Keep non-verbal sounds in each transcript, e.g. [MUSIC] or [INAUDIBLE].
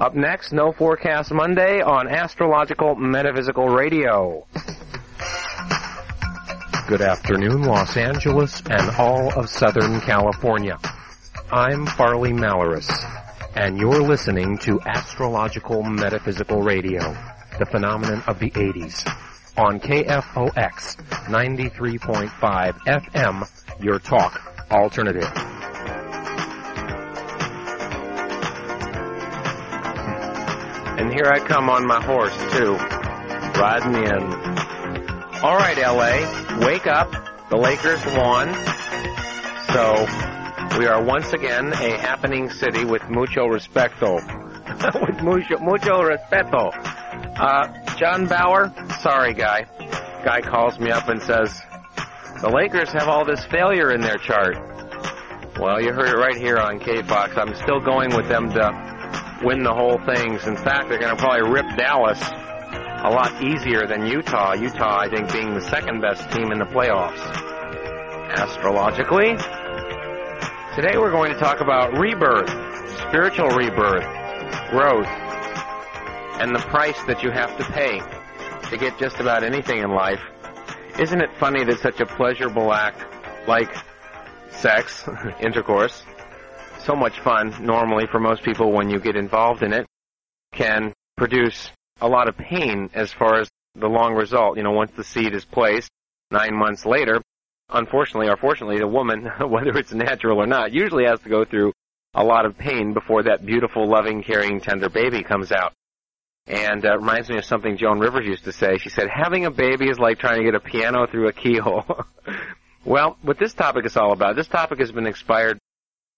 Up next, No Forecast Monday on Astrological Metaphysical Radio. Good afternoon, Los Angeles and all of Southern California. I'm Farley Malaris, and you're listening to Astrological Metaphysical Radio, the phenomenon of the 80s, on KFOX 93.5 FM, your talk alternative. And here I come on my horse, too, riding in. All right, LA, wake up. The Lakers won. So we are once again a happening city with mucho respeto. [LAUGHS] with mucho, mucho respeto. Uh, John Bauer, sorry, guy. Guy calls me up and says, the Lakers have all this failure in their chart. Well, you heard it right here on K-Fox. I'm still going with them to win the whole things. In fact, they're going to probably rip Dallas a lot easier than Utah. Utah, I think, being the second best team in the playoffs. Astrologically, today we're going to talk about rebirth, spiritual rebirth, growth, and the price that you have to pay to get just about anything in life. Isn't it funny that such a pleasurable act like sex, [LAUGHS] intercourse, so much fun normally for most people when you get involved in it can produce a lot of pain as far as the long result. You know, once the seed is placed, nine months later, unfortunately or fortunately, the woman, [LAUGHS] whether it's natural or not, usually has to go through a lot of pain before that beautiful, loving, caring, tender baby comes out. And uh, reminds me of something Joan Rivers used to say. She said, having a baby is like trying to get a piano through a keyhole. [LAUGHS] well, what this topic is all about, this topic has been inspired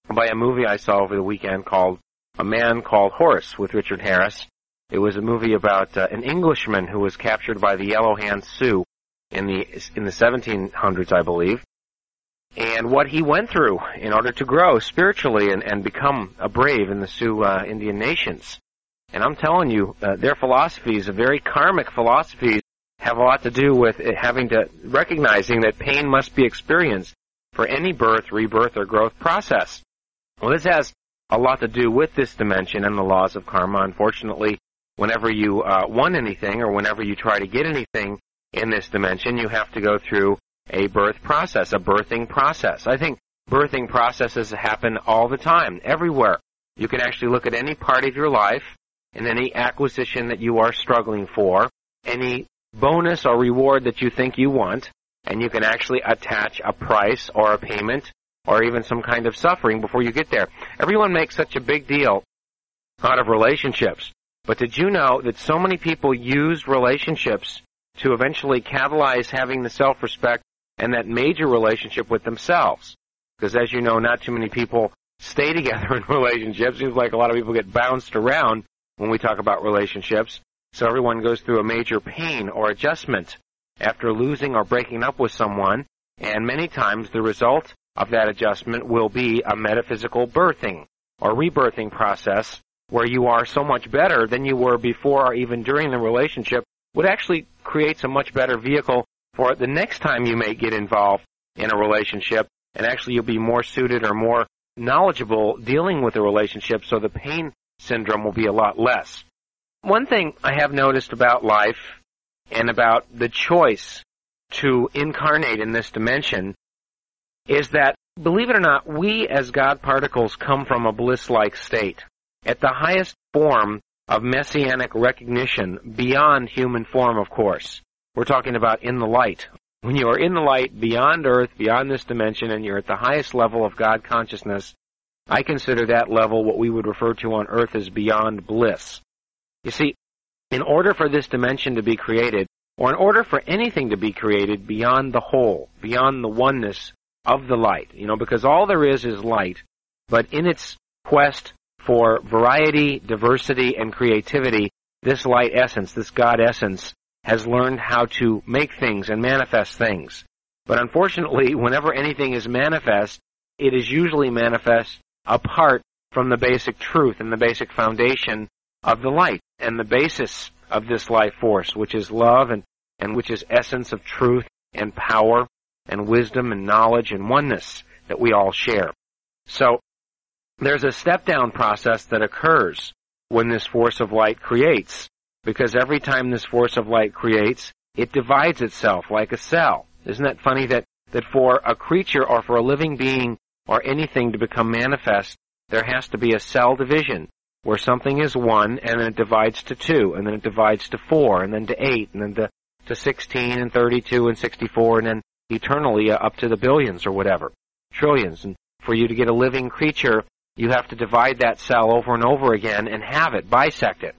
by a movie I saw over the weekend called A Man Called Horse with Richard Harris. It was a movie about uh, an Englishman who was captured by the Yellow Hand Sioux in the in the 1700s, I believe, and what he went through in order to grow spiritually and, and become a brave in the Sioux uh, Indian nations. And I'm telling you, uh, their philosophies, a very karmic philosophies, have a lot to do with having to recognizing that pain must be experienced for any birth, rebirth, or growth process. Well, this has a lot to do with this dimension and the laws of karma. Unfortunately, whenever you uh, want anything or whenever you try to get anything in this dimension, you have to go through a birth process, a birthing process. I think birthing processes happen all the time, everywhere. You can actually look at any part of your life and any acquisition that you are struggling for, any bonus or reward that you think you want, and you can actually attach a price or a payment or even some kind of suffering before you get there. Everyone makes such a big deal out of relationships. But did you know that so many people use relationships to eventually catalyze having the self-respect and that major relationship with themselves? Because as you know, not too many people stay [LAUGHS] together in relationships. Seems like a lot of people get bounced around when we talk about relationships. So everyone goes through a major pain or adjustment after losing or breaking up with someone. And many times the result of that adjustment will be a metaphysical birthing or rebirthing process where you are so much better than you were before or even during the relationship would actually create a much better vehicle for the next time you may get involved in a relationship and actually you'll be more suited or more knowledgeable dealing with a relationship so the pain syndrome will be a lot less. One thing I have noticed about life and about the choice to incarnate in this dimension is that, believe it or not, we as God particles come from a bliss-like state. At the highest form of messianic recognition, beyond human form, of course. We're talking about in the light. When you are in the light, beyond earth, beyond this dimension, and you're at the highest level of God consciousness, I consider that level what we would refer to on earth as beyond bliss. You see, in order for this dimension to be created, or in order for anything to be created beyond the whole, beyond the oneness of the light, you know, because all there is is light, but in its quest for variety, diversity, and creativity, this light essence, this God essence, has learned how to make things and manifest things. But unfortunately, [LAUGHS] whenever anything is manifest, it is usually manifest apart from the basic truth and the basic foundation of the light and the basis of this life force, which is love and, and which is essence of truth and power and wisdom and knowledge and oneness that we all share. So there's a step down process that occurs when this force of light creates. Because every time this force of light creates, it divides itself like a cell. Isn't that funny that, that for a creature or for a living being or anything to become manifest, there has to be a cell division where something is one and then it divides to two and then it divides to four and then to eight and then to, to 16 and 32 and 64 and then eternally up to the billions or whatever, trillions. And for you to get a living creature, you have to divide that cell over and over again and have it, bisect it.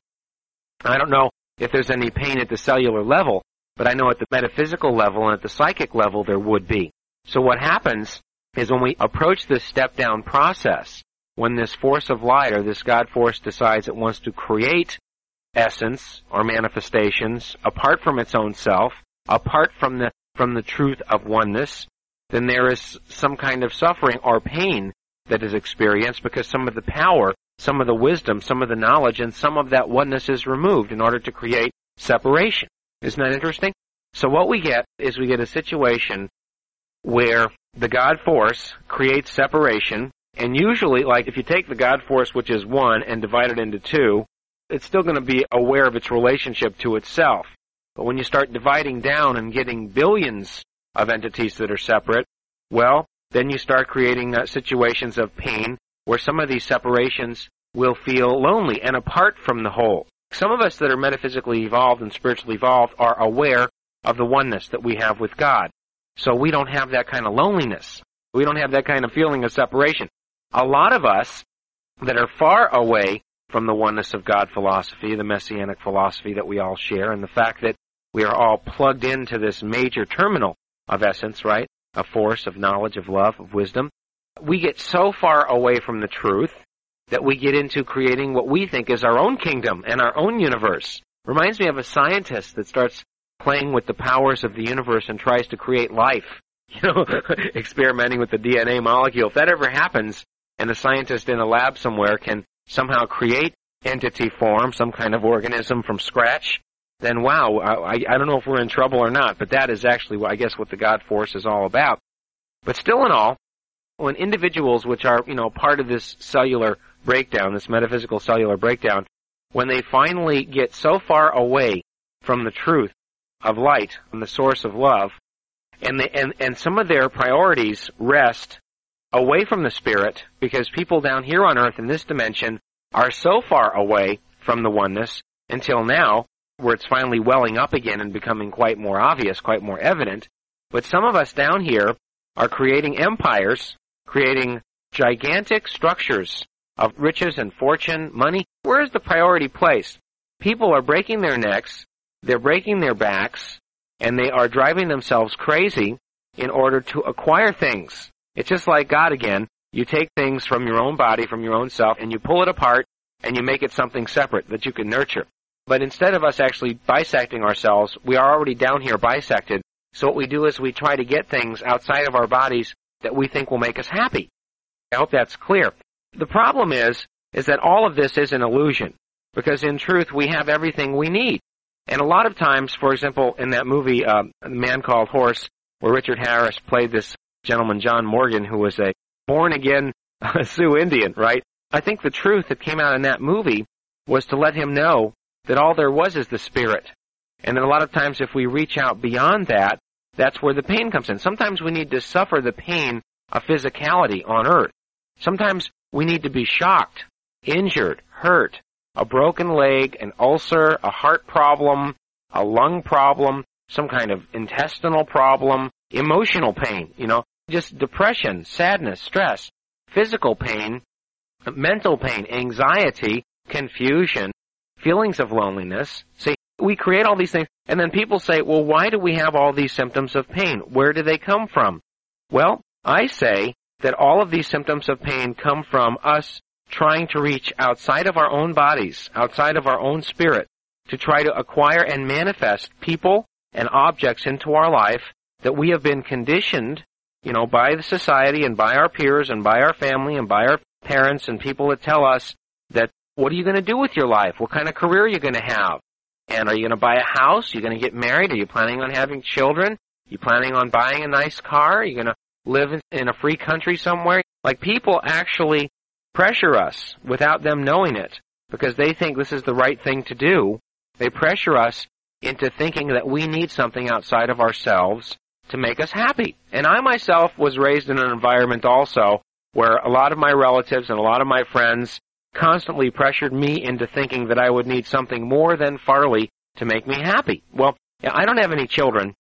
I don't know if there's any pain at the cellular level, but I know at the metaphysical level and at the psychic level there would be. So what happens is when we approach this step down process, when this force of light or this God force decides it wants to create essence or manifestations apart from its own self, apart from the from the truth of oneness, then there is some kind of suffering or pain that is experienced because some of the power, some of the wisdom, some of the knowledge, and some of that oneness is removed in order to create separation. Isn't that interesting? So what we get is we get a situation where the God force creates separation, and usually, like if you take the God force, which is one, and divide it into two, it's still going to be aware of its relationship to itself. But when you start dividing down and getting billions of entities that are separate, well, then you start creating uh, situations of pain where some of these separations will feel lonely and apart from the whole. Some of us that are metaphysically evolved and spiritually evolved are aware of the oneness that we have with God. So we don't have that kind of loneliness. We don't have that kind of feeling of separation. A lot of us that are far away from the oneness of God philosophy, the messianic philosophy that we all share, and the fact that we are all plugged into this major terminal of essence, right? Of force, of knowledge, of love, of wisdom. We get so far away from the truth that we get into creating what we think is our own kingdom and our own universe. Reminds me of a scientist that starts playing with the powers of the universe and tries to create life. [LAUGHS] You know, [LAUGHS] experimenting with the DNA molecule. If that ever happens, and a scientist in a lab somewhere can somehow create entity form, some kind of organism from scratch, then wow, I, I don't know if we're in trouble or not, but that is actually, I guess, what the God force is all about. But still in all, when individuals which are, you know, part of this cellular breakdown, this metaphysical cellular breakdown, when they finally get so far away from the truth of light, from the source of love, and, they, and, and some of their priorities rest away from the spirit because people down here on earth in this dimension are so far away from the oneness until now where it's finally welling up again and becoming quite more obvious, quite more evident. But some of us down here are creating empires, creating gigantic structures of riches and fortune, money. Where is the priority placed? People are breaking their necks, they're breaking their backs, and they are driving themselves crazy in order to acquire things. It's just like God again. You take things from your own body, from your own self, and you pull it apart and you make it something separate that you can nurture. But instead of us actually bisecting ourselves, we are already down here bisected. So what we do is we try to get things outside of our bodies that we think will make us happy. I hope that's clear. The problem is, is that all of this is an illusion. Because in truth, we have everything we need. And a lot of times, for example, in that movie, uh, The Man Called Horse, where Richard Harris played this gentleman, John Morgan, who was a born again [LAUGHS] Sioux Indian, right? I think the truth that came out in that movie was to let him know that all there was is the spirit. And then a lot of times if we reach out beyond that, that's where the pain comes in. Sometimes we need to suffer the pain of physicality on earth. Sometimes we need to be shocked, injured, hurt, a broken leg, an ulcer, a heart problem, a lung problem, some kind of intestinal problem, emotional pain, you know, just depression, sadness, stress, physical pain, mental pain, anxiety, confusion, feelings of loneliness. See, we create all these things, and then people say, well, why do we have all these symptoms of pain? Where do they come from? Well, I say that all of these symptoms of pain come from us trying to reach outside of our own bodies, outside of our own spirit, to try to acquire and manifest people and objects into our life that we have been conditioned, you know, by the society and by our peers and by our family and by our parents and people that tell us that what are you going to do with your life? What kind of career are you going to have? And are you going to buy a house? Are you going to get married? Are you planning on having children? Are you planning on buying a nice car? Are you going to live in a free country somewhere? Like people actually pressure us without them knowing it because they think this is the right thing to do. They pressure us into thinking that we need something outside of ourselves to make us happy. And I myself was raised in an environment also where a lot of my relatives and a lot of my friends constantly pressured me into thinking that I would need something more than Farley to make me happy. Well, I don't have any children,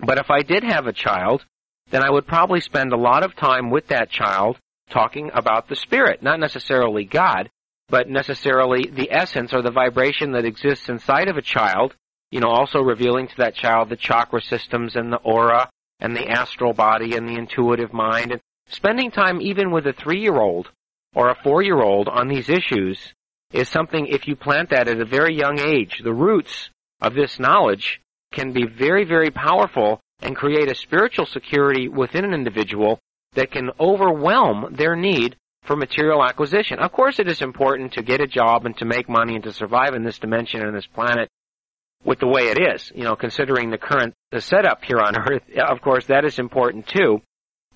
but if I did have a child, then I would probably spend a lot of time with that child talking about the spirit, not necessarily God, but necessarily the essence or the vibration that exists inside of a child, you know, also revealing to that child the chakra systems and the aura and the astral body and the intuitive mind and spending time even with a three-year-old or a four-year-old on these issues is something if you plant that at a very young age, the roots of this knowledge can be very, very powerful and create a spiritual security within an individual that can overwhelm their need for material acquisition. Of course, it is important to get a job and to make money and to survive in this dimension and this planet with the way it is. You know, considering the current the setup here on [LAUGHS] Earth, of course, that is important too.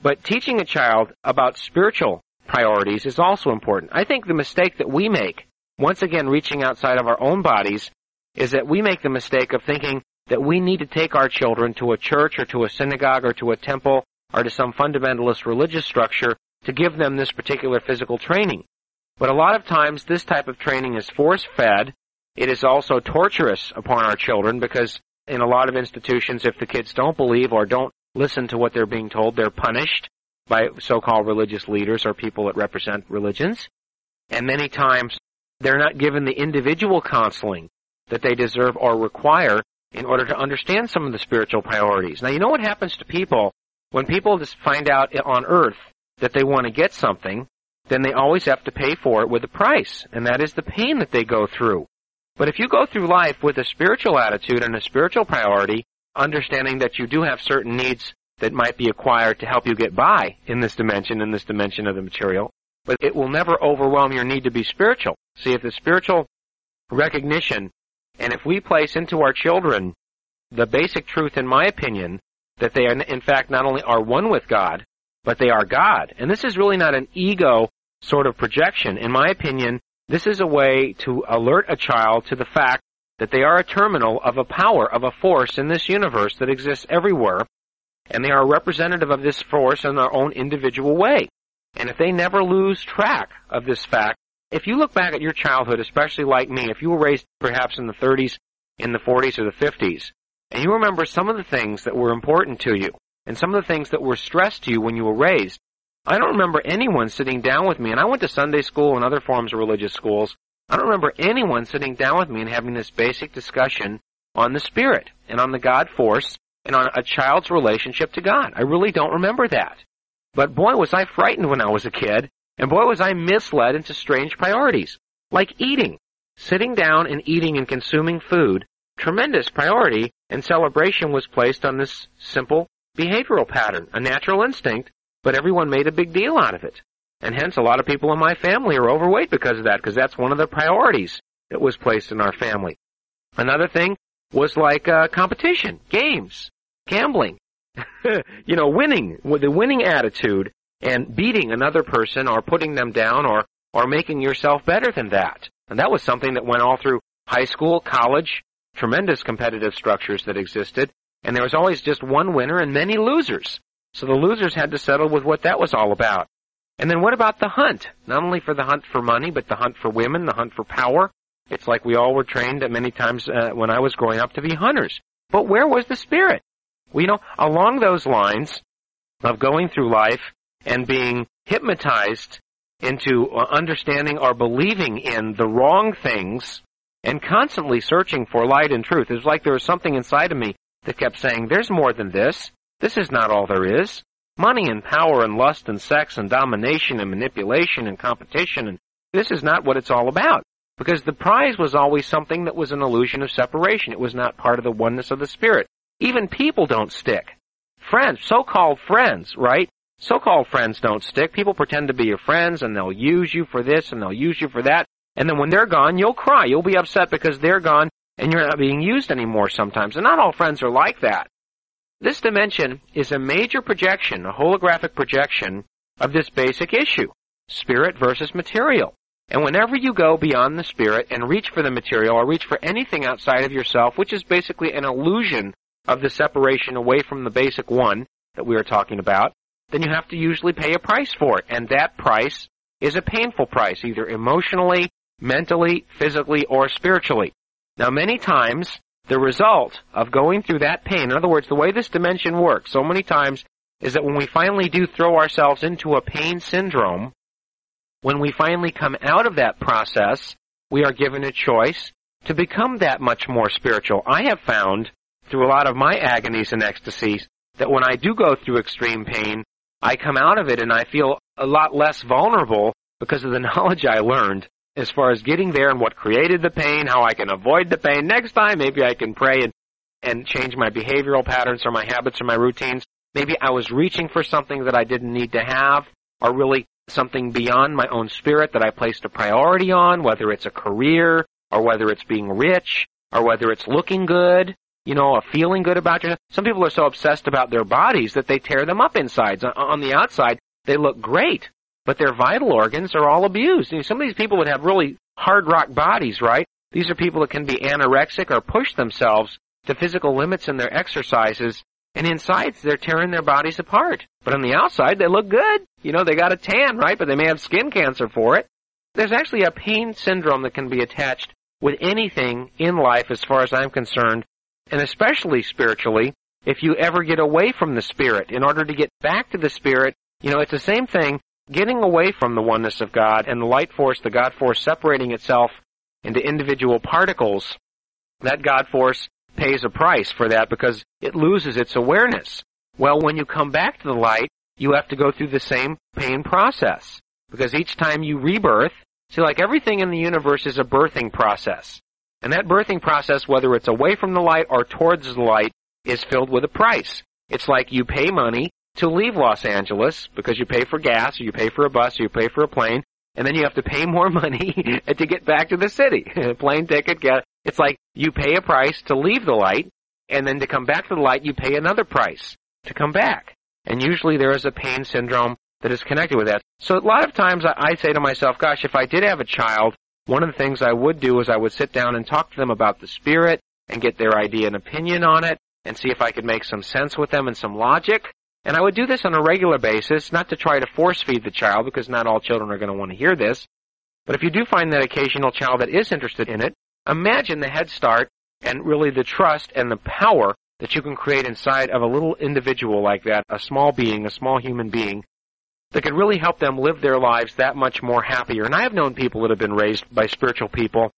But teaching a child about spiritual priorities is also important. I think the mistake that we make, once again reaching outside of our own bodies, is that we make the mistake of thinking that we need to take our children to a church or to a synagogue or to a temple or to some fundamentalist religious structure to give them this particular physical training. But a lot of times this type of training is force fed. It is also torturous upon our children because in a lot of institutions, if the kids don't believe or don't listen to what they're being told, they're punished by so-called religious leaders or people that represent religions. And many times they're not given the individual counseling that they deserve or require in order to understand some of the spiritual priorities. Now, you know what happens to people when people just find out on earth that they want to get something, then they always have to pay for it with a price, and that is the pain that they go through. But if you go through life with a spiritual attitude and a spiritual priority, understanding that you do have certain needs that might be acquired to help you get by in this dimension, in this dimension of the material, but it will never overwhelm your need to be spiritual. See, if the spiritual recognition, and if we place into our children the basic truth, in my opinion, that they are, in fact, not only are one with God, but they are God. And this is really not an ego sort of projection. In my opinion, this is a way to alert a child to the fact that they are a terminal of a power, of a force in this universe that exists everywhere, and they are representative of this force in their own individual way. And if they never lose track of this fact, if you look back at your childhood, especially like me, if you were raised perhaps in the 30s, in the 40s, or the 50s, and you remember some of the things that were important to you, and some of the things that were stressed to you when you were raised, I don't remember anyone sitting down with me, and I went to Sunday school and other forms of religious schools. I don't remember anyone sitting down with me and having this basic discussion on the Spirit and on the God force and on a child's relationship to God. I really don't remember that. But boy, was I frightened when I was a kid, and boy, was I misled into strange priorities, like eating. Sitting down and eating and consuming food, tremendous priority and celebration was placed on this simple behavioral pattern, a natural instinct, but everyone made a big deal out of it. And hence a lot of people in my family are overweight because of that, because that's one of the priorities that was placed in our family. Another thing was like uh, competition, games, gambling, [LAUGHS] you know, winning, with the winning attitude and beating another person or putting them down or, or making yourself better than that. And that was something that went all through high school, college, tremendous competitive structures that existed, and there was always just one winner and many losers. So the losers had to settle with what that was all about. And then what about the hunt? Not only for the hunt for money, but the hunt for women, the hunt for power. It's like we all were trained many times uh, when I was growing up to be hunters. But where was the spirit? Well, you know, along those lines of going through life and being hypnotized into uh, understanding or believing in the wrong things and constantly searching for light and truth. It was like there was something inside of me that kept saying, there's more than this. This is not all there is. Money and power and lust and sex and domination and manipulation and competition and this is not what it's all about. Because the prize was always something that was an illusion of separation. It was not part of the oneness of the spirit. Even people don't stick. Friends, so-called friends, right? So-called friends don't stick. People pretend to be your friends and they'll use you for this and they'll use you for that. And then when they're gone, you'll cry. You'll be upset because they're gone and you're not being used anymore sometimes. And not all friends are like that. This dimension is a major projection, a holographic projection of this basic issue, spirit versus material. And whenever you go beyond the spirit and reach for the material or reach for anything outside of yourself, which is basically an illusion of the separation away from the basic one that we are talking about, then you have to usually pay a price for it. And that price is a painful price, either emotionally, mentally, physically, or spiritually. Now, many times, the result of going through that pain, in other words, the way this dimension works so many times, is that when we finally do throw ourselves into a pain syndrome, when we finally come out of that process, we are given a choice to become that much more spiritual. I have found through a lot of my agonies and ecstasies that when I do go through extreme pain, I come out of it and I feel a lot less vulnerable because of the [LAUGHS] knowledge I learned as far as getting there and what created the pain, how I can avoid the pain. Next time, maybe I can pray and, and change my behavioral patterns or my habits or my routines. Maybe I was reaching for something that I didn't need to have or really something beyond my own spirit that I placed a priority on, whether it's a career or whether it's being rich or whether it's looking good you know, a feeling good about yourself. Some people are so obsessed about their bodies that they tear them up inside. On the outside, they look great, but their vital organs are all abused. You know, some of these people would have really hard rock bodies, right? These are people that can be anorexic or push themselves to physical limits in their exercises, and inside they're tearing their bodies apart. But on the outside, they look good. You know, they got a tan, right? But they may have skin cancer for it. There's actually a pain syndrome that can be attached with anything in life as far as I'm concerned and especially spiritually, if you ever get away from the Spirit. In order to get back to the Spirit, you know, it's the same thing, getting away from the oneness of God and the light force, the God force separating itself into individual particles. That God force pays a price for that because it loses its awareness. Well, when you come back to the light, you have to go through the same pain process. Because each time you rebirth, see, like everything in the universe is a birthing process. And that birthing process, whether it's away from the light or towards the light, is filled with a price. It's like you pay money to leave Los Angeles because you pay for gas or you pay for a bus or you pay for a plane, and then you have to pay more [LAUGHS] money to get back to the city. [LAUGHS] plane ticket, gas. It's like you pay a price to leave the light, and then to come back to the light, you pay another price to come back. And usually there is a pain syndrome that is connected with that. So a lot of times I, say to myself, gosh, if I did have a child one of the things I would do is I would sit down and talk to them about the spirit and get their idea and opinion on it and see if I could make some sense with them and some logic. And I would do this on a regular basis, not to try to force feed the child because not all children are going to want to hear this. But if you do find that occasional child that is interested in it, imagine the head start and really the trust and the power that you can create inside of a little individual like that, a small being, a small human being, that could really help them live their lives that much more happier. And I have known people that have been raised by spiritual people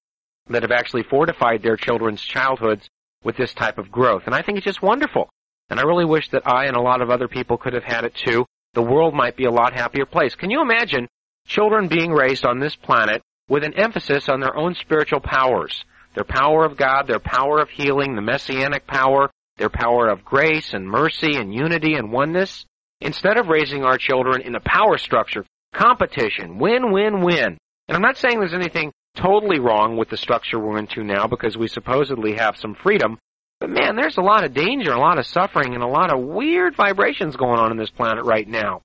that have actually fortified their children's childhoods with this type of growth. And I think it's just wonderful. And I really wish that I and a lot of other people could have had it too. The world might be a lot happier place. Can you imagine children being raised on this planet with an emphasis on their own spiritual powers? Their power of God, their power of healing, the messianic power, their power of grace and mercy and unity and oneness. Instead of raising our children in a power structure, competition, win, win, win. And I'm not saying there's anything totally wrong with the structure we're into now because we supposedly have some freedom. But man, there's a lot of danger, a lot of suffering, and a lot of weird vibrations going on in this planet right now.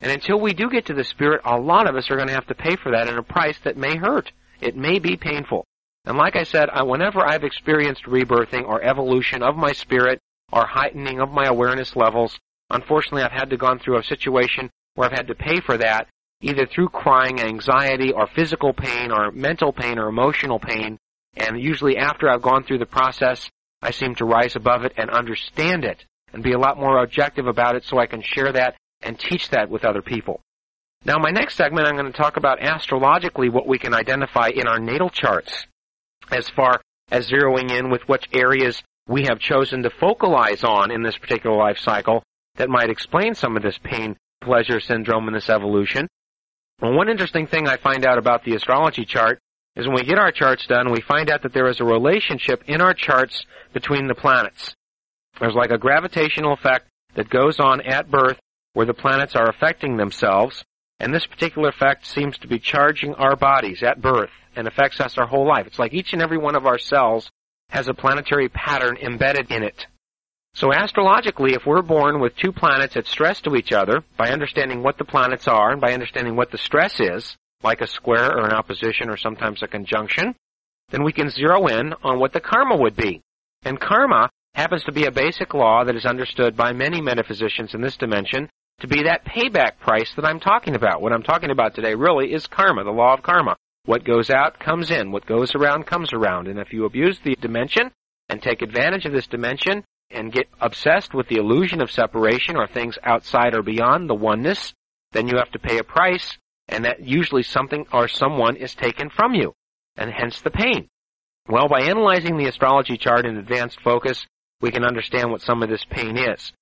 And until we do get to the spirit, a lot of us are going to have to pay for that at a price that may hurt. It may be painful. And like I said, I, whenever I've experienced rebirthing or evolution of my spirit or heightening of my awareness levels, Unfortunately, I've had to gone through a situation where I've had to pay for that, either through crying, anxiety, or physical pain, or mental pain, or emotional pain. And usually after I've gone through the process, I seem to rise above it and understand it and be a lot more objective about it so I can share that and teach that with other people. Now, my next segment, I'm going to talk about astrologically what we can identify in our natal charts as far as zeroing in with which areas we have chosen to focalize on in this particular life cycle that might explain some of this pain pleasure syndrome and this evolution. Well, one interesting thing I find out about the astrology chart is when we get our charts done, we find out that there is a relationship in our charts between the planets. There's like a gravitational effect that goes on at birth where the planets are affecting themselves, and this particular effect seems to be charging our bodies at birth and affects us our whole life. It's like each and every one of our cells has a planetary pattern embedded in it. So astrologically, if we're born with two planets at stress to each other, by understanding what the planets are and by understanding what the stress is, like a square or an opposition or sometimes a conjunction, then we can zero in on what the karma would be. And karma happens to be a basic law that is understood by many metaphysicians in this dimension to be that payback price that I'm talking about. What I'm talking about today really is karma, the law of karma. What goes out comes in. What goes around comes around. And if you abuse the dimension and take advantage of this dimension and get obsessed with the illusion of separation or things outside or beyond the oneness, then you have to pay a price and that usually something or someone is taken from you. And hence the pain. Well, by analyzing the astrology chart in advanced focus, we can understand what some of this pain is.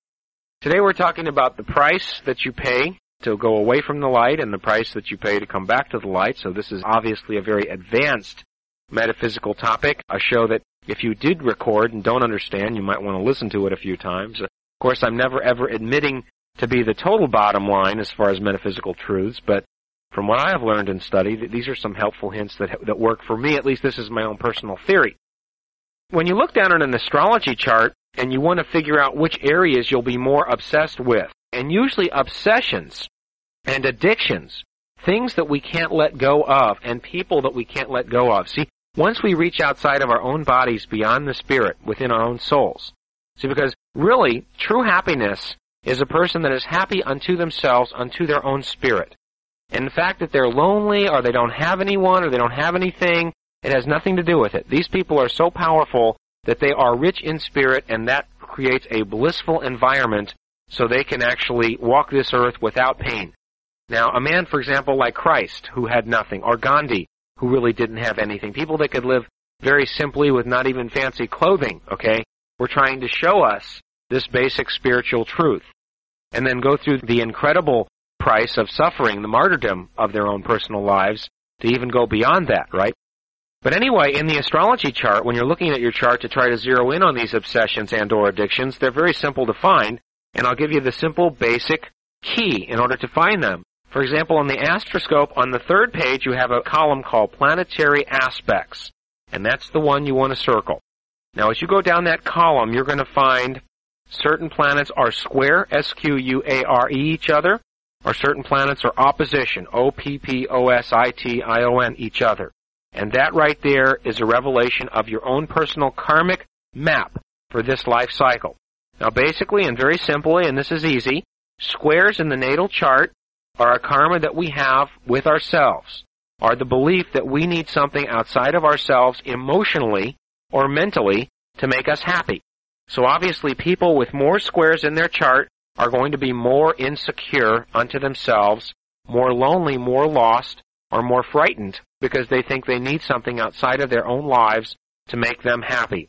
Today we're talking about the price that you pay to go away from the light and the price that you pay to come back to the light. So this is obviously a very advanced metaphysical topic, a show that if you did record and don't understand, you might want to listen to it a few times. Of course, I'm never ever admitting to be the total bottom line as far as metaphysical truths, but from what I have learned and studied, these are some helpful hints that, that work for me. At least this is my own personal theory. When you look down at an astrology chart and you want to figure out which areas you'll be more obsessed with, and usually obsessions and addictions, things that we can't let go of, and people that we can't let go of. See, once we reach outside of our own bodies beyond the spirit, within our own souls. See, because really, true happiness is a person that is happy unto themselves, unto their own spirit. And the fact that they're lonely, or they don't have anyone, or they don't have anything, it has nothing to do with it. These people are so powerful that they are rich in spirit, and that creates a blissful environment so they can actually walk this earth without pain. Now, a man, for example, like Christ, who had nothing, or Gandhi, who really didn't have anything, people that could live very simply with not even fancy clothing, okay, were trying to show us this basic spiritual truth. And then go through the incredible price of suffering, the martyrdom of their own personal lives, to even go beyond that, right? But anyway, in the astrology chart, when you're looking at your chart to try to zero in on these obsessions and or addictions, they're very simple to find, and I'll give you the simple basic key in order to find them. For example, on the astroscope, on the third page, you have a column called planetary aspects, and that's the one you want to circle. Now, as you go down that column, you're going to find certain planets are square, S-Q-U-A-R-E each other, or certain planets are opposition, O-P-P-O-S-I-T-I-O-N each other. And that right there is a revelation of your own personal karmic map for this life cycle. Now basically and very simply, and this is easy, squares in the natal chart are a karma that we have with ourselves, are the belief that we need something outside of ourselves emotionally or mentally to make us happy. So obviously people with more squares in their chart are going to be more insecure unto themselves, more lonely, more lost, or more frightened because they think they need something outside of their own lives to make them happy.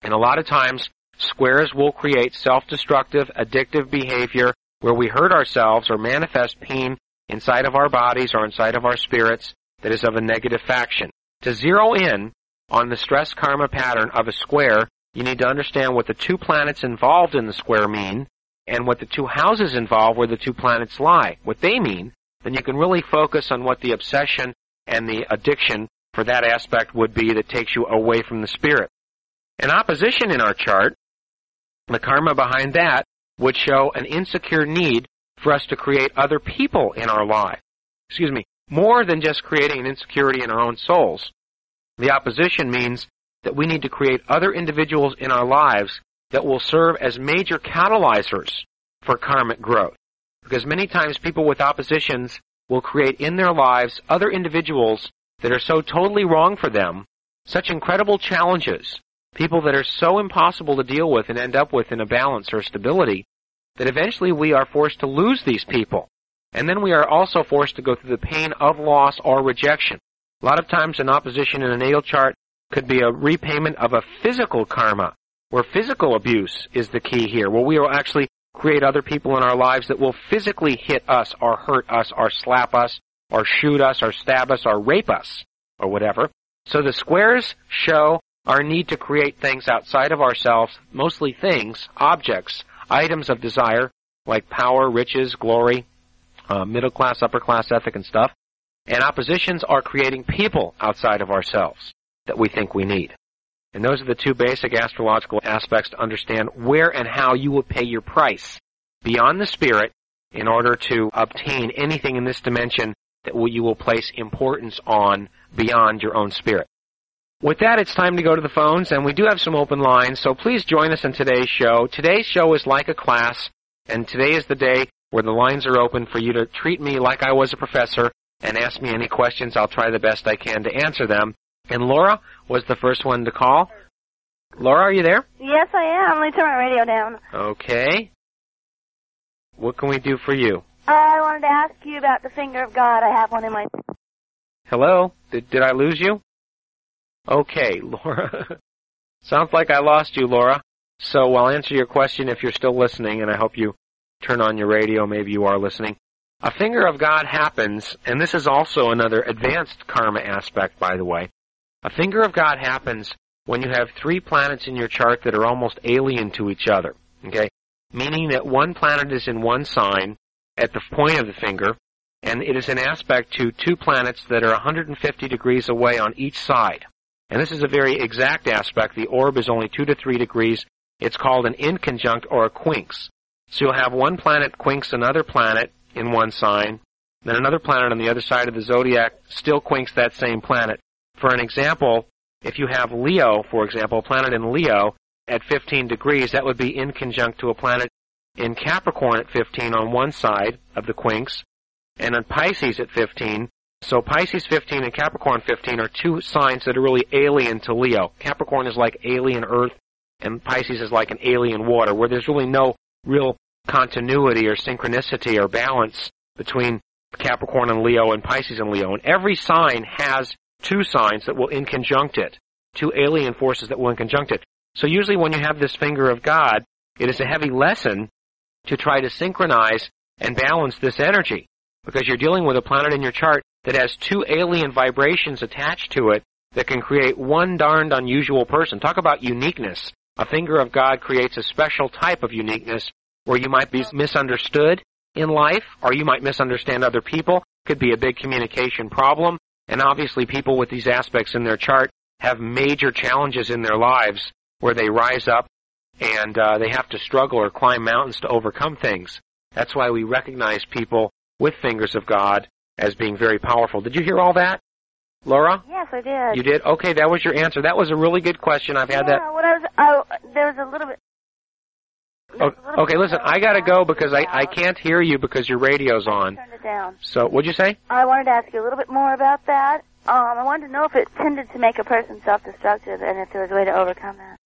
And a lot of times, squares will create self-destructive, addictive behavior where we hurt ourselves or manifest pain inside of our bodies or inside of our spirits that is of a negative faction. To zero in on the stress karma pattern of a square, you need to understand what the two planets involved in the square mean and what the two houses involved where the two planets lie, what they mean, then you can really focus on what the obsession and the addiction for that aspect would be that takes you away from the spirit. An opposition in our chart, the karma behind that would show an insecure need for us to create other people in our life. Excuse me, more than just creating an insecurity in our own souls. The opposition means that we need to create other individuals in our lives that will serve as major catalyzers for karmic growth. Because many times people with oppositions will create in their lives other individuals that are so totally wrong for them, such incredible challenges, people that are so impossible to deal with and end up with in a balance or stability, that eventually we are forced to lose these people. And then we are also forced to go through the pain of loss or rejection. A lot of times an opposition in a natal chart could be a repayment of a physical karma, where physical abuse is the key here, where we will actually create other people in our lives that will physically hit us or hurt us or slap us or shoot us or stab us or rape us or whatever. So the squares show our need to create things outside of ourselves, mostly things, objects, items of desire, like power, riches, glory, uh, middle class, upper class ethic and stuff. And oppositions are creating people outside of ourselves that we think we need. And those are the two basic astrological aspects to understand where and how you will pay your price beyond the spirit in order to obtain anything in this dimension that you will place importance on beyond your own spirit. With that, it's time to go to the phones, and we do have some open lines, so please join us in today's show. Today's show is like a class, and today is the day where the lines are open for you to treat me like I was a professor and ask me any questions. I'll try the best I can to answer them. And Laura was the first one to call. Laura, are you there? Yes, I am. Let me turn my radio down. Okay. What can we do for you? I wanted to ask you about the finger of God. I have one in my. Hello? Did, did I lose you? Okay, [LAUGHS] Laura. Sounds like I lost you, Laura. So I'll answer your question if you're still listening, and I hope you turn on your radio. Maybe you are listening. A finger of God happens, and this is also another advanced karma aspect, by the way. A finger of God happens when you have three planets in your chart that are almost alien to each other. Okay? Meaning that one planet is in one sign at the point of the finger, and it is an aspect to two planets that are 150 degrees away on each side. And this is a very exact aspect. The orb is only 2 to 3 degrees. It's called an inconjunct or a quinx. So you'll have one planet quinx another planet in one sign, then another planet on the other side of the zodiac still quinx that same planet. For an example, if you have Leo, for example, a planet in Leo at 15 degrees, that would be inconjunct to a planet in Capricorn at 15 on one side of the quinx, and on Pisces at 15, so Pisces 15 and Capricorn 15 are two signs that are really alien to Leo. Capricorn is like alien Earth, and Pisces is like an alien water, where there's really no real continuity or synchronicity or balance between Capricorn and Leo and Pisces and Leo. And every sign has two signs that will inconjunct it, two alien forces that will inconjunct it. So usually when you have this finger of God, it is a heavy lesson to try to synchronize and balance this energy because you're dealing with a planet in your chart that has two alien vibrations attached to it that can create one darned unusual person. Talk about uniqueness. A finger of God creates a special type of uniqueness where you might be misunderstood in life or you might misunderstand other people. Could be a big communication problem. And obviously people with these aspects in their chart have major challenges in their lives where they rise up and uh, they have to struggle or climb mountains to overcome things. That's why we recognize people with fingers of God as being very powerful. Did you hear all that, Laura? Yes, I did. You did? Okay, that was your answer. That was a really good question. I've had yeah, that. What I was, oh, there was a little bit. Oh, okay, listen, I gotta go because I, I can't hear you because your radio's on. Turn it down. So, what'd you say? I wanted to ask you a little bit more about that. Um, I wanted to know if it tended to make a person self-destructive and if there was a way to overcome that.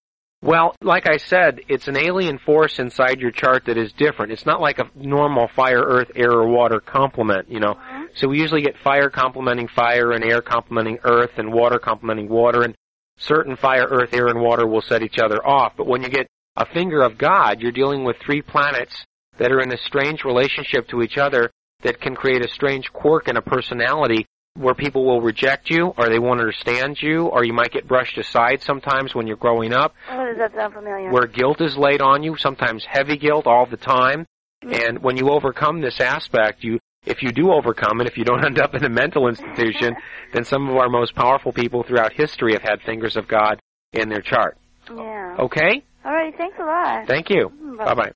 Well, like I said, it's an alien force inside your chart that is different. It's not like a normal fire, earth, air, or water complement, you know. Mm-hmm. So we usually get fire complementing fire and air complementing earth and water complementing water and certain fire, earth, air, and water will set each other off. But when you get a finger of God, you're dealing with three planets that are in a strange relationship to each other that can create a strange quirk in a personality where people will reject you or they won't understand you or you might get brushed aside sometimes when you're growing up Oh, does that sound familiar? where guilt is laid on you sometimes heavy guilt all the time mm-hmm. and when you overcome this aspect you if you do overcome it if you don't [LAUGHS] end up in a mental institution [LAUGHS] then some of our most powerful people throughout history have had fingers of god in their chart yeah. okay All right. Thanks a lot. thank you Mm, bye bye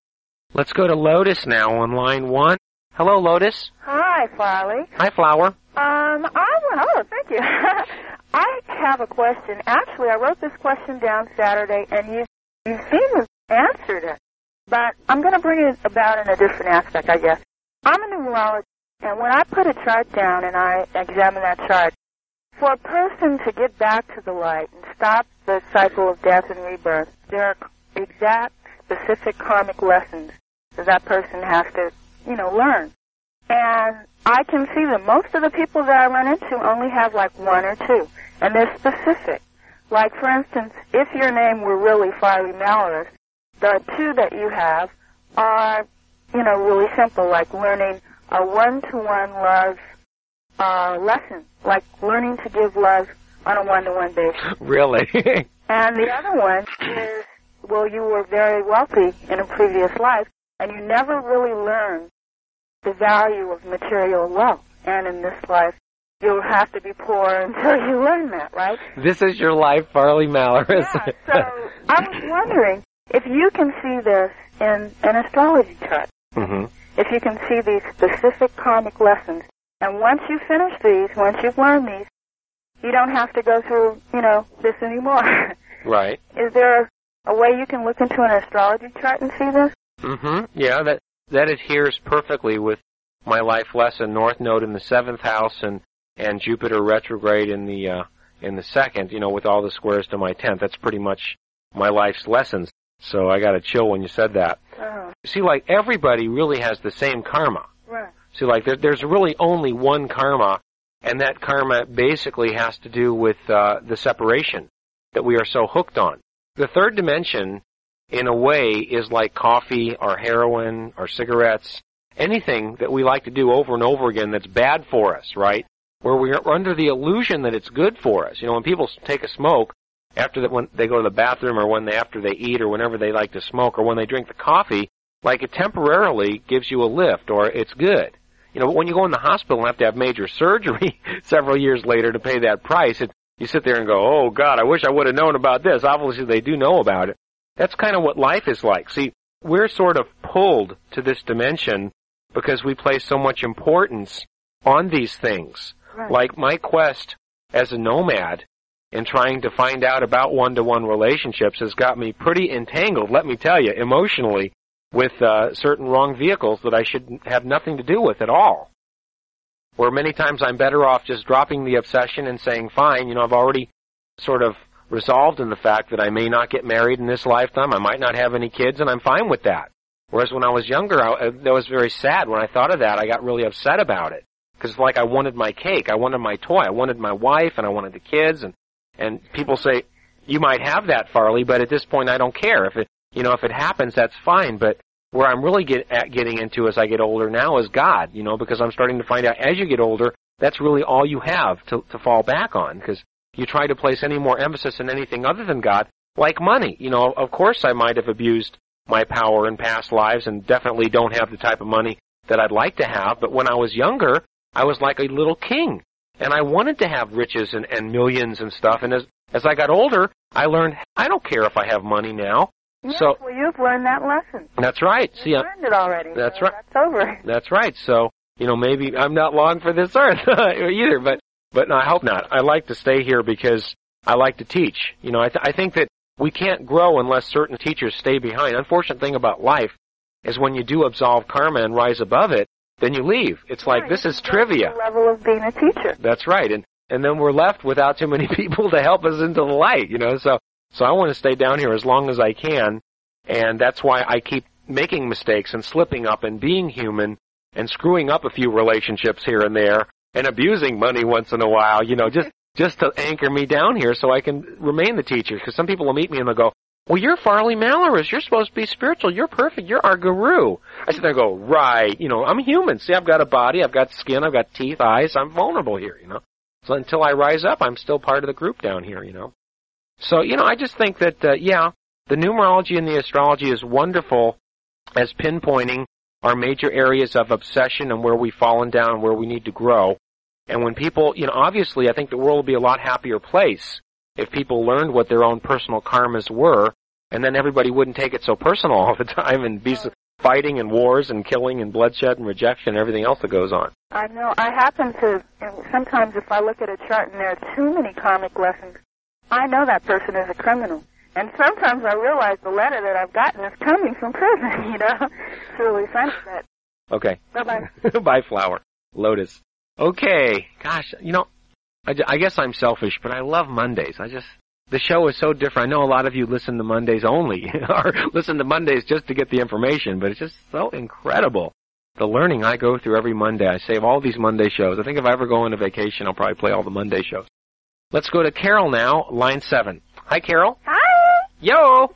let's go to lotus now on line one hello lotus Hi, Farley. hi flower Um, I oh, thank you. [LAUGHS] I have a question. Actually, I wrote this question down Saturday, and you you seem to have answered it. But I'm going to bring it about in a different aspect, I guess. I'm a numerologist, and when I put a chart down and I examine that chart, for a person to get back to the light and stop the cycle of death and rebirth, there are exact, specific karmic lessons that that person has to, you know, learn. And I can see that most of the people that I run into only have like one or two, and they're specific. Like, for instance, if your name were really Farley Malaris, the two that you have are, you know, really simple, like learning a one-to-one love uh, lesson, like learning to give love on a one-to-one basis. really [LAUGHS] And the other one is, well, you were very wealthy in a previous life, and you never really learned the value of material wealth. And in this life, you'll have to be poor [LAUGHS] until you learn that, right? this is your life farley malaris Yeah, so I was wondering if you can see this in an astrology chart, Mm-hmm. if you can see these specific karmic lessons And once you finish these, once you've learned these, you don't have to go through, you know, this anymore. [LAUGHS] Right. Is there a, way you can look into an astrology chart and see this? Mm-hmm. Yeah, that that adheres perfectly with my life lesson. North Node in the seventh house and and Jupiter retrograde in the uh, in the second. You know, with all the squares to my tenth. That's pretty much my life's lessons. So I got a chill when you said that. Oh, See, like everybody really has the same karma. right. See, like there, there's really only one karma, and that karma basically has to do with uh, the separation that we are so hooked on. The third dimension, in a way, is like coffee or heroin or cigarettes, anything that we like to do over and over again that's bad for us, right? Where we're under the illusion that it's good for us. You know, when people take a smoke, after that, when they go to the bathroom or when they, after they eat or whenever they like to smoke or when they drink the coffee, like it temporarily gives you a lift or it's good. You know, but when you go in the hospital and have to have major [LAUGHS] surgery several years later to pay that price, it, you sit there and go, oh God, I wish I would have known about this. Obviously they do know about it. That's kind of what life is like. See, we're sort of pulled to this dimension because we place so much importance on these things. Right. Like my quest as a nomad in trying to find out about one-to-one relationships has got me pretty entangled, let me tell you, emotionally with uh, certain wrong vehicles that I should have nothing to do with at all. Where many times I'm better off just dropping the obsession and saying, fine, you know, I've already sort of resolved in the fact that I may not get married in this lifetime, I might not have any kids, and I'm fine with that. Whereas when I was younger, I, uh, that was very sad. When I thought of that, I got really upset about it. Because like I wanted my cake, I wanted my toy, I wanted my wife, and I wanted the kids, and, and people say, you might have that, Farley, but at this point I don't care. If it, you know, if it happens, that's fine, but where I'm really get, getting into as I get older now is God, you know, because I'm starting to find out as you get older, that's really all you have to, to fall back on, because you try to place any more emphasis on anything other than God, like money. You know, of course I might have abused my power in past lives and definitely don't have the type of money that I'd like to have, but when I was younger, I was like a little king. And I wanted to have riches and, and millions and stuff, and as, as I got older, I learned I don't care if I have money now. Yes, So- well, you've learned that lesson. That's right. See, You've I, learned it already. That's so right. That's over. That's right. So, you know, maybe I'm not long for this earth [LAUGHS] either, but, but no, I hope not. I like to stay here because I like to teach. You know, I, th- I think that we can't grow unless certain teachers stay behind. Unfortunate thing about life is when you do absolve karma and rise above it, then you leave. It's like, this is can go to trivia. The level of being a teacher. That's right. And, and then we're left without too many [LAUGHS] people to help us into the light, you know, so, so I want to stay down here as long as I can. And that's why I keep making mistakes and slipping up and being human and screwing up a few relationships here and there and abusing money once in a while, you know, just, just to anchor me down here so I can remain the teacher. Because some people will meet me and they'll go, well, you're Farley Malorrus. You're supposed to be spiritual. You're perfect. You're our guru. I sit there and go, right. You know, I'm human. See, I've got a body. I've got skin. I've got teeth, eyes. I'm vulnerable here, you know. So until I rise up, I'm still part of the group down here, you know. So, you know, I just think that, uh, yeah, the numerology and the astrology is wonderful as pinpointing our major areas of obsession and where we've fallen down where we need to grow. And when people, you know, obviously I think the world would be a lot happier place if people learned what their own personal karmas were, and then everybody wouldn't take it so personal [LAUGHS] all the time and be fighting and wars and killing and bloodshed and rejection and everything else that goes on. I know. I happen to, sometimes if I look at a chart and there are too many karmic lessons, I know that person is a criminal. And sometimes I realize the letter that I've gotten is coming from prison, [LAUGHS] you know? It's really funny, but Okay. bye-bye. [LAUGHS] Bye, flower. Lotus. Okay. Gosh, you know, I, I guess I'm selfish, but I love Mondays. I just, the show is so different. I know a lot of you listen to Mondays only, [LAUGHS] or listen to Mondays just to get the information, but it's just so incredible. The learning I go through every Monday. I save all these Monday shows. I think if I ever go on a vacation, I'll probably play all the Monday shows. Let's go to Carol now, line seven. Hi, Carol. Hi. Yo.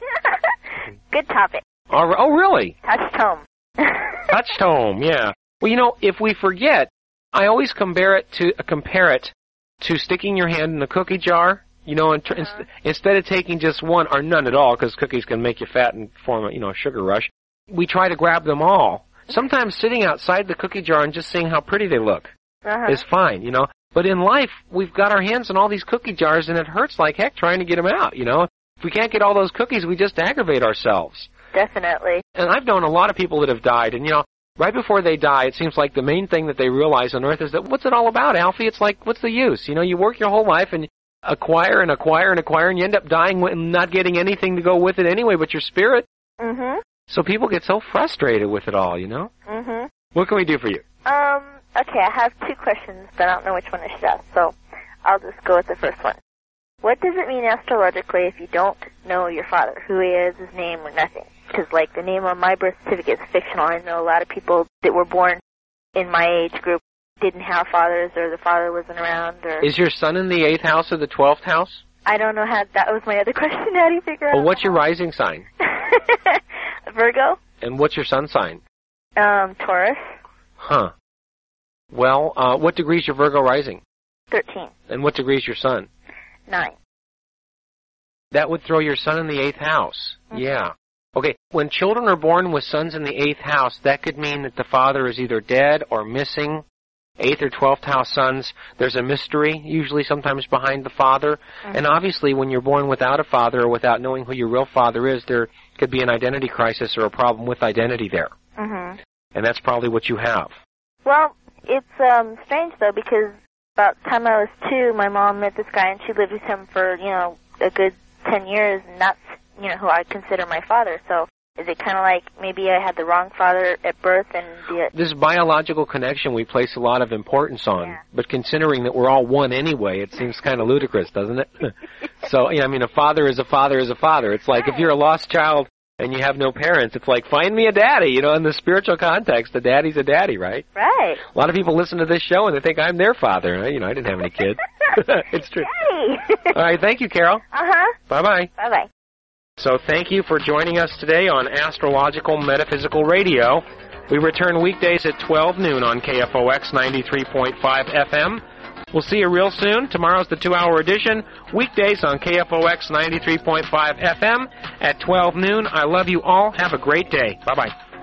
[LAUGHS] Good topic. All right. Oh, really? Touched home. [LAUGHS] touched home. Yeah. Well, you know, if we forget, I always compare it to uh, compare it to sticking your hand in a cookie jar. You know, and tr- inst- instead of taking just one or none at all, because cookies can make you fat and form a you know a sugar rush, we try to grab them all. Sometimes sitting outside the cookie jar and just seeing how pretty they look Uh-huh. is fine. You know, but in life we've got our hands in all these cookie jars, and it hurts like heck trying to get them out. You know, if we can't get all those cookies, we just aggravate ourselves Definitely. and I've known a lot of people that have died, and you know, right before they die, it seems like the main thing that they realize on earth is that what's it all about, Alfie? It's like, what's the use? You know, you work your whole life and acquire and acquire and acquire, and you end up dying and not getting anything to go with it anyway but your spirit. Mm-hmm. So people get so frustrated with it all, you know? Mm-hmm. What can we do for you? Um. Okay, I have two questions, but I don't know which one I should ask, so I'll just go with the first one. What does it mean astrologically if you don't know your father, who he is, his name, or nothing? Because, like, the name on my birth certificate is fictional. I know a lot of people that were born in my age group didn't have fathers, or the father wasn't around, or Is your sun in the eighth house or the twelfth house? I don't know how. That was my other [LAUGHS] question. How do you figure out? Well, what's your rising sign? [LAUGHS] Virgo, And what's your sun sign? um, Taurus, Huh. Well, uh, what degree is your Virgo rising? thirteen, And what degree is your sun? nine. That would throw your sun in the eighth house. Mhm. Yeah. Okay, when children are born with suns in the eighth house, that could mean that the father is either dead or missing. Eighth or twelfth house suns, there's a mystery, usually sometimes behind the father. Mhm. And obviously, when you're born without a father or without knowing who your real father is, there could be an identity crisis or a problem with identity there. Mm-hmm. And that's probably what you have. Well, it's um strange though because about the time I was two, my mom met this guy and she lived with him for you know a good ten years, and that's you know who I consider my father. So is it kind of like maybe I had the wrong father at birth and the This biological connection we place a lot of importance on, Yeah. but considering that we're all one anyway, it seems kind of ludicrous, doesn't it? [LAUGHS] so, yeah, I mean, a father is a father is a father. It's like if you're a lost child and you have no parents, it's like find me a daddy. You know, in the spiritual context, a daddy's a daddy, right? right? A lot of people listen to this show and they think I'm their father. You know, I didn't have any kids. [LAUGHS] [LAUGHS] it's true. All right, thank you, Carol. uh huh. Bye bye. Bye bye. So thank you for joining us today on Astrological Metaphysical Radio. We return weekdays at 12 noon on KFOX 93.5 FM. We'll see you real soon. Tomorrow's the two-hour edition. Weekdays on KFOX 93.5 FM at 12 noon. I love you all. Have a great day. Bye-bye.